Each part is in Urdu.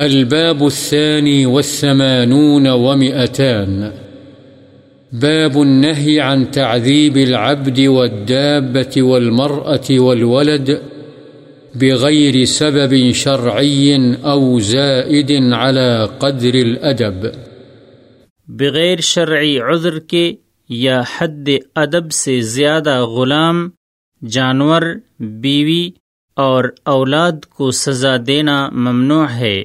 الباب الثاني والثمانون ومئتان. باب النهي عن تعذيب العبد والدابة والمرأة والولد بغير سبب شرعي أو زائد على قدر الأدب. بغیر شرعی عذر کے یا حد ادب سے زیادہ غلام، جانور، بیوی اور اولاد کو سزا دینا ممنوع ہے۔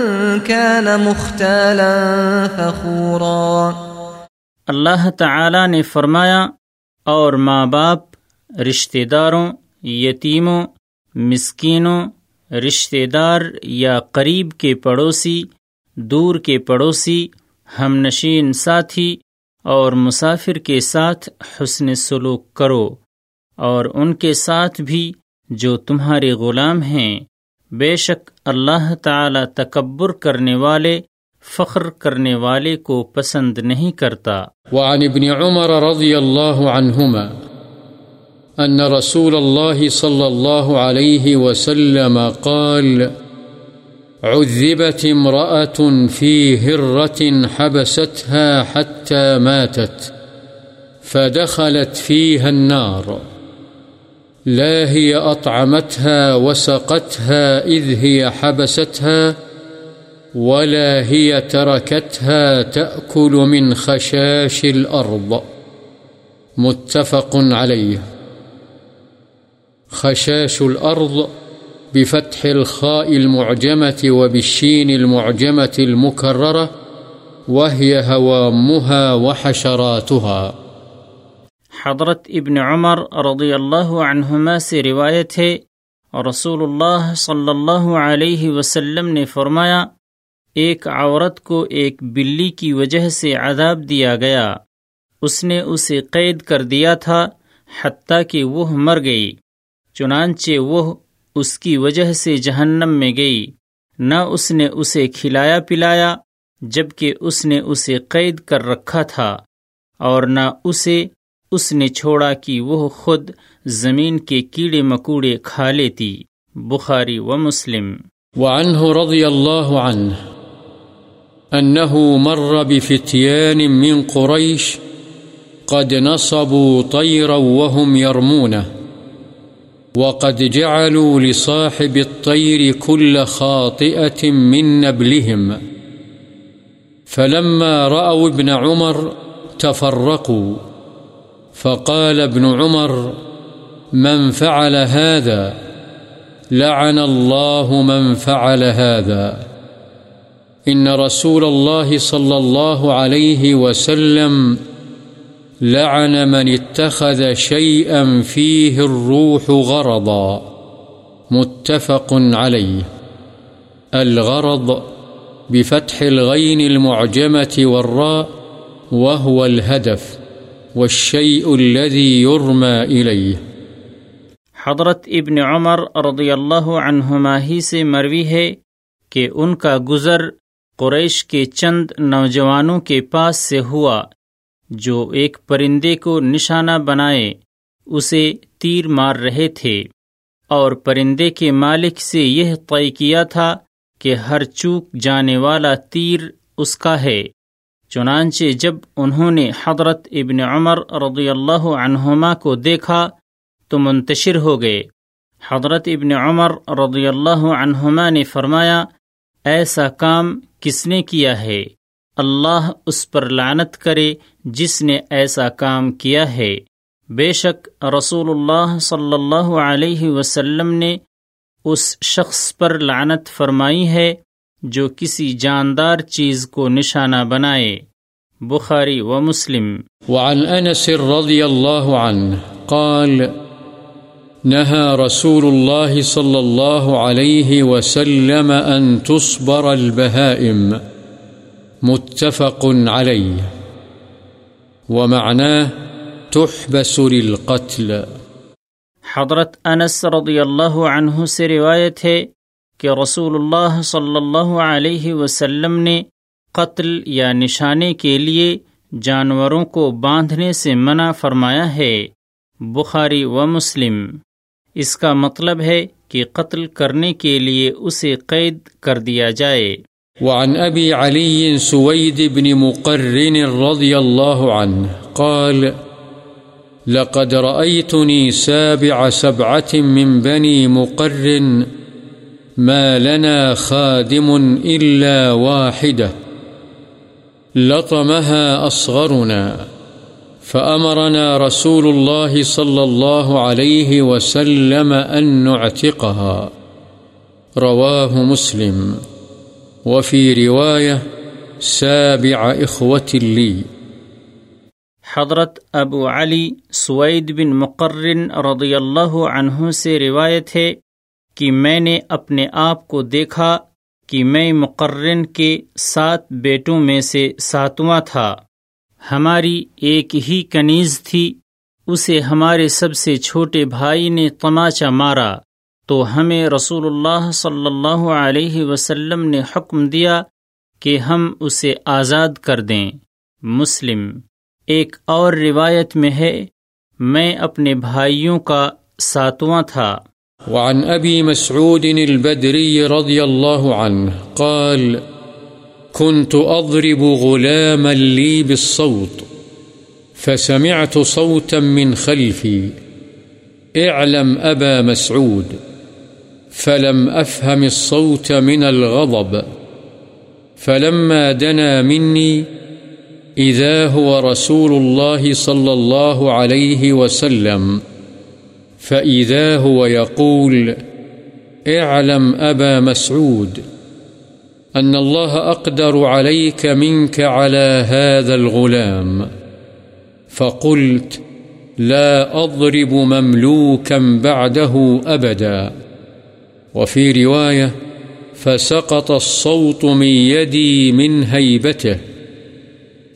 كان مختالا فخورا۔ اللہ تعالی نے فرمایا، اور ماں باپ، رشتہ داروں، یتیموں، مسکینوں، رشتہ دار یا قریب کے پڑوسی، دور کے پڑوسی، ہم نشین ساتھی، اور مسافر کے ساتھ حسن سلوک کرو، اور ان کے ساتھ بھی جو تمہارے غلام ہیں۔ بے شک اللہ تعالی تکبر کرنے والے، فخر کرنے والے کو پسند نہیں کرتا۔ وعن ابن عمر رضی اللہ عنہما ان رسول اللہ صلی اللہ علیہ وسلم قال، عذبت امرأة في هرة حبستها حتى ماتت، فدخلت فيها النار۔ لا هي أطعمتها وسقتها إذ هي حبستها ولا هي تركتها تأكل من خشاش الأرض. متفق عليه. خشاش الأرض بفتح الخاء المعجمة وبالشين المعجمة المكررة، وهي هوامها وحشراتها. حضرت ابن عمر رضی اللہ عنہما سے روایت ہے رسول اللہ صلی اللہ علیہ وسلم نے فرمایا، ایک عورت کو ایک بلی کی وجہ سے عذاب دیا گیا۔ اس نے اسے قید کر دیا تھا حتیٰ کہ وہ مر گئی، چنانچہ وہ اس کی وجہ سے جہنم میں گئی۔ نہ اس نے اسے کھلایا پلایا، جبکہ اس نے اسے قید کر رکھا تھا اور نہ اسے اس نے چھوڑا کہ وہ خود زمین کے کیڑے مکوڑے کھا لیتی، بخاری و مسلم۔ وعنه رضي الله عنه أنه مر بفتيان من قريش قد نصبوا طيرا وهم يرمونه وقد جعلوا لصاحب الطير كل خاطئة من نبلهم، فلما رأوا ابن عمر تفرقوا۔ فقال ابن عمر، من فعل هذا، لعن الله من فعل هذا. إن رسول الله صلى الله عليه وسلم لعن من اتخذ شيئا فيه الروح غرضا، متفق عليه. الغرض بفتح الغين المعجمة والراء، وهو الهدف. والشيء الذي يرمى إليه. حضرت ابن عمر رضی اللہ عنہما ہی سے مروی ہے کہ ان کا گزر قریش کے چند نوجوانوں کے پاس سے ہوا، جو ایک پرندے کو نشانہ بنائے، اسے تیر مار رہے تھے۔ اور پرندے کے مالک سے یہ طے کیا تھا کہ ہر چوک جانے والا تیر اس کا ہے۔ چنانچہ جب انہوں نے حضرت ابن عمر رضی اللہ عنہما کو دیکھا تو منتشر ہو گئے۔ حضرت ابن عمر رضی اللہ عنہما نے فرمایا، ایسا کام کس نے کیا ہے؟ اللہ اس پر لعنت کرے جس نے ایسا کام کیا ہے۔ بے شک رسول اللہ صلی اللہ علیہ وسلم نے اس شخص پر لعنت فرمائی ہے۔ جو کسی جاندار چیز کو نشانہ بنائے بخاری و مسلم۔ وعن انس رضی اللہ عنہ قال نهى رسول الله صلى الله عليه وسلم أن تصبر البهائم متفق عليه ومعناه تحبس للقتل۔ حضرت انس رضی اللہ عنہ سے روایت ہے کہ رسول اللہ صلی اللہ علیہ وسلم نے قتل یا نشانے کے لیے جانوروں کو باندھنے سے منع فرمایا ہے۔ بخاری و مسلم۔ اس کا مطلب ہے کہ قتل کرنے کے لیے اسے قید کر دیا جائے۔ وعن أبي علي سويد بن مقرن رضي الله عنه قال، لقد رأيتني سابع سبعة من بني مقرن ما لنا خادم إلا واحدة. لطمها أصغرنا، فأمرنا رسول الله صلى الله عليه وسلم أن نعتقها. رواه مسلم. وفي رواية سابع إخوة لي. حضرت ابو علی سوید بن مقرن رضی اللہ عنہ سے روایت ہے کہ میں نے اپنے آپ کو دیکھا کہ میں مقرن کے سات بیٹوں میں سے ساتواں تھا۔ ہماری ایک ہی کنیز تھی، اسے ہمارے سب سے چھوٹے بھائی نے تماچا مارا۔ تو ہمیں رسول اللہ صلی اللہ علیہ وسلم نے حکم دیا کہ ہم اسے آزاد کر دیں۔ مسلم، ایک اور روایت میں ہے، میں اپنے بھائیوں کا ساتواں تھا۔ وعن أبي مسعود البدري رضي الله عنه قال، كنت أضرب غلاما لي بالصوت، فسمعت صوتا من خلفي، اعلم أبا مسعود، فلم أفهم الصوت من الغضب، فلما دنا مني، إذا هو رسول الله صلى الله عليه وسلم فإذا هو يقول اعلم أبا مسعود أن الله أقدر عليك منك على هذا الغلام فقلت لا أضرب مملوكا بعده أبدا وفي رواية فسقط الصوت من يدي من هيبته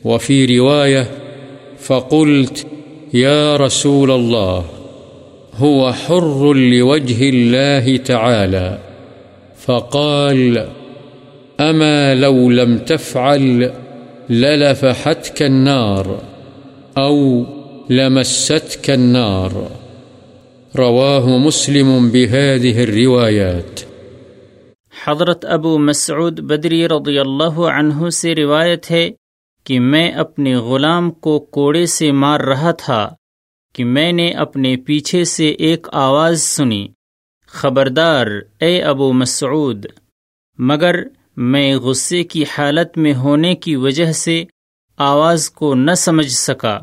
وفي رواية فقلت يا رسول الله هو حر لوجه الله تعالى، فقال أما لو لم تفعل للفحتك النار أو لمستك النار. رواه مسلم بهذه الروايات. حضرت ابو مسعود بدری رضی اللہ عنہ سے روایت ہے کہ میں اپنے غلام کو کوڑے سے مار رہا تھا۔ کہ میں نے اپنے پیچھے سے ایک آواز سنی، خبردار، اے ابو مسعود، مگر میں غصے کی حالت میں ہونے کی وجہ سے آواز کو نہ سمجھ سکا،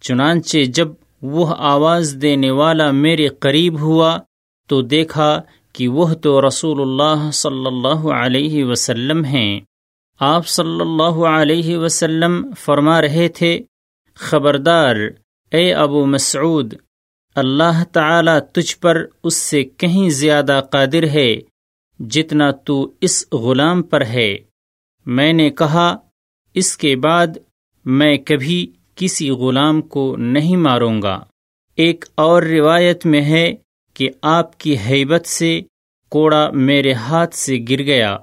چنانچہ جب وہ آواز دینے والا میرے قریب ہوا تو دیکھا کہ وہ تو رسول اللہ صلی اللہ علیہ وسلم ہیں۔ آپ صلی اللہ علیہ وسلم فرما رہے تھے، خبردار اے ابو مسعود، اللہ تعالی تجھ پر اس سے کہیں زیادہ قادر ہے جتنا تو اس غلام پر ہے۔ میں نے کہا، اس کے بعد میں کبھی کسی غلام کو نہیں ماروں گا۔ ایک اور روایت میں ہے کہ آپ کی حیبت سے کوڑا میرے ہاتھ سے گر گیا۔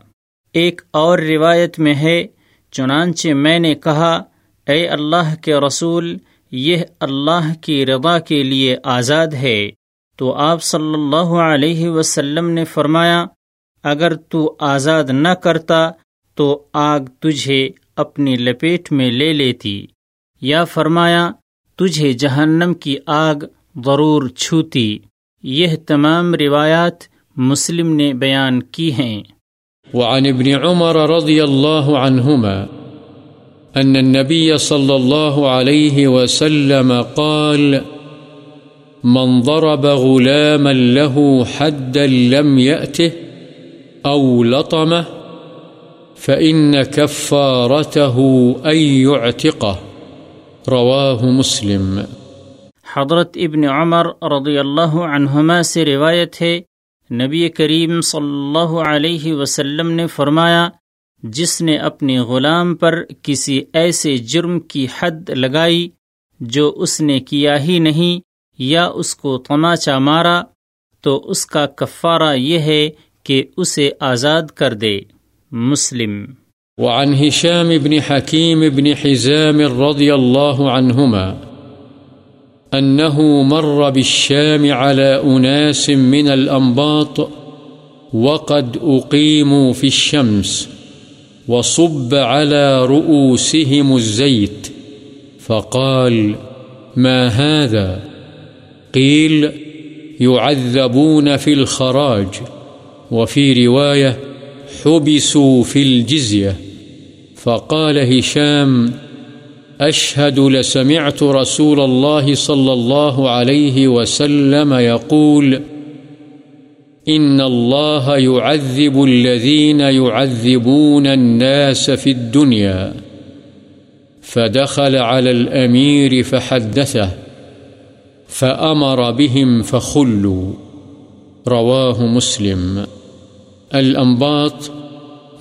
ایک اور روایت میں ہے، چنانچہ میں نے کہا، اے اللہ کے رسول یہ اللہ کی رضا کے لیے آزاد ہے۔ تو آپ صلی اللہ علیہ وسلم نے فرمایا، اگر تو آزاد نہ کرتا، تو آگ تجھے اپنی لپیٹ میں لے لیتی۔ یا فرمایا، تجھے جہنم کی آگ ضرور چھوتی۔ یہ تمام روایات مسلم نے بیان کی ہیں۔ وعن ابن عمر رضی اللہ عنہما أن النبي صلى الله عليه وسلم قال، من ضرب غلاما له حدا لم يأته أو لطمه، فإن كفارته أن يعتقه. رواه مسلم. حضرت ابن عمر رضی اللہ عنہما سے روایت ہے، نبی کریم صلی اللہ علیہ وسلم نے فرمایا جس نے اپنے غلام پر کسی ایسے جرم کی حد لگائی جو اس نے کیا ہی نہیں یا اس کو تماچا مارا، تو اس کا کفارہ یہ ہے کہ اسے آزاد کر دے۔ مسلم۔ وعن هشام بن حكيم بن حزام رضي الله عنهما أنه مر بالشام على أناس من الأنباط وقد أقيموا في الشمس۔ وصب على رؤوسهم الزيت فقال، ما هذا؟ قيل، يعذبون في الخراج. وفي رواية، حبسوا في الجزية. فقال هشام، أشهد لسمعت رسول الله صلى الله عليه وسلم يقول إن الله يعذب الذين يعذبون الناس في الدنيا فدخل على الأمير فحدثه فأمر بهم فخلوا رواه مسلم الأنباط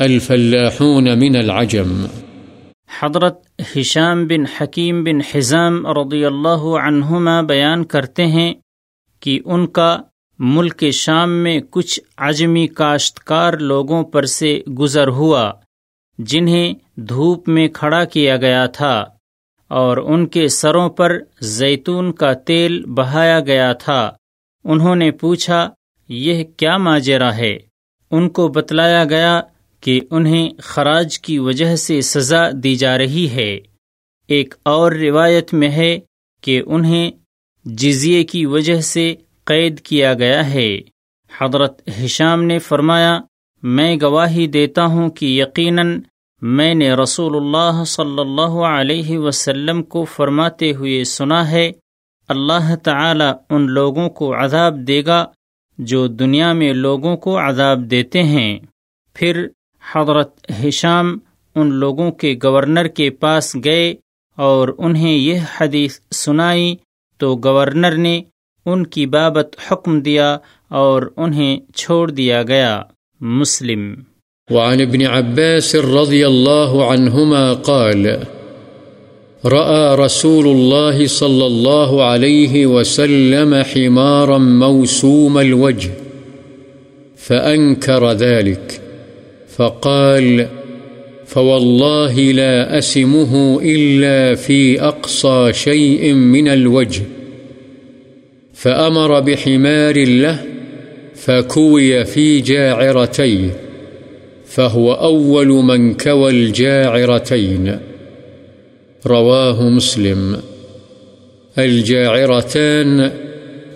الفلاحون من العجم حضرت ہشام بن حکیم بن حزام رضی اللہ عنہما بیان کرتے ہیں کہ ان کا ملک شام میں کچھ عجمی کاشتکار لوگوں پر سے گزر ہوا، جنہیں دھوپ میں کھڑا کیا گیا تھا، اور ان کے سروں پر زیتون کا تیل بہایا گیا تھا۔ انہوں نے پوچھا، یہ کیا ماجرا ہے؟ ان کو بتلایا گیا کہ انہیں خراج کی وجہ سے سزا دی جا رہی ہے۔ ایک اور روایت میں ہے کہ انہیں جزیے کی وجہ سے قید کیا گیا ہے۔ حضرت ہشام نے فرمایا، میں گواہی دیتا ہوں کہ یقیناً میں نے رسول اللہ صلی اللہ علیہ وسلم کو فرماتے ہوئے سنا ہے، اللہ تعالی ان لوگوں کو عذاب دے گا جو دنیا میں لوگوں کو عذاب دیتے ہیں۔ پھر حضرت ہشام ان لوگوں کے گورنر کے پاس گئے اور انہیں یہ حدیث سنائی، تو گورنر نے ان کی بابت حکم دیا اور انہیں چھوڑ دیا گیا۔ مسلم۔ وعن ابن عباس رضي الله عنهما قال، رأى رسول الله صلى الله عليه وسلم حمارا موسوم الوجه فأنكر ذلك فقال فوالله لا أسمه إلا في أقصى شيء من الوجه۔ فأمر بحمار له فكوي في جاعرتيه، فهو أول من كوى الجاعرتين. رواه مسلم. الجاعرتان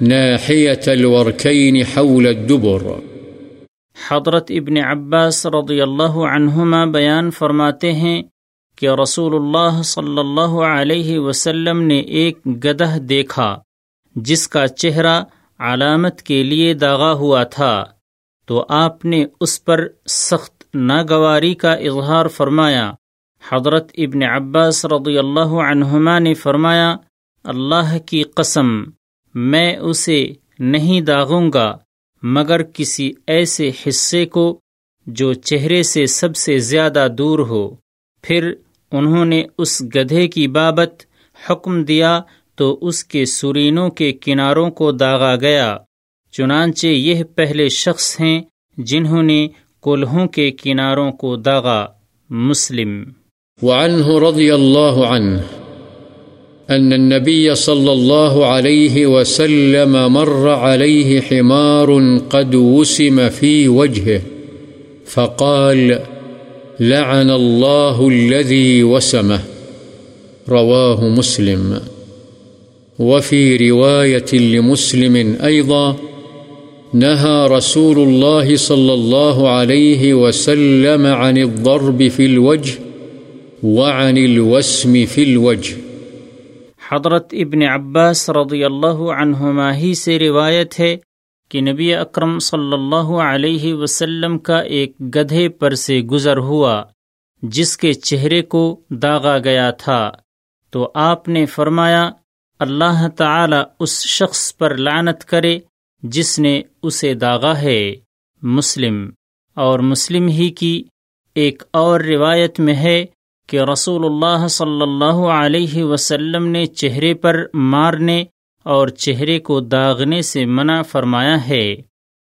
ناحية الوركين حول الدبر. حضرت ابن عباس رضی اللہ عنہما بیان فرماتے ہیں کہ رسول اللہ صلی اللہ علیہ وسلم نے ایک گدہ دیکھا۔ جس کا چہرہ علامت کے لیے داغا ہوا تھا، تو آپ نے اس پر سخت ناگواری کا اظہار فرمایا۔ حضرت ابن عباس رضی اللہ عنہما نے فرمایا، اللہ کی قسم، میں اسے نہیں داغوں گا، مگر کسی ایسے حصے کو جو چہرے سے سب سے زیادہ دور ہو۔ پھر انہوں نے اس گدھے کی بابت حکم دیا تو اس کے سرینوں کے کناروں کو داغا گیا، چنانچہ یہ پہلے شخص ہیں جنہوں نے کولہوں کے کناروں کو داغا، مسلم۔ وعنه رضي الله عنه أن النبي صلى الله عليه وسلم مر عليه حمار قد وسم في وجهه فقال لعن الله الذي وسمه رواه مسلم۔ وفي رواية لمسلم أيضا، نهى رسول الله صلى الله عليه وسلم عن الضرب في الوجه وعن الوسم في الوجه. حضرت ابن عباس رضی اللہ عنہما ہی سے روایت ہے کہ نبی اکرم صلی اللہ علیہ وسلم کا ایک گدھے پر سے گزر ہوا، جس کے چہرے کو داغا گیا تھا۔ تو آپ نے فرمایا اللہ تعالی اس شخص پر لعنت کرے جس نے اسے داغا ہے۔ مسلم۔ اور مسلم ہی کی ایک اور روایت میں ہے کہ رسول اللہ صلی اللہ علیہ وسلم نے چہرے پر مارنے اور چہرے کو داغنے سے منع فرمایا ہے۔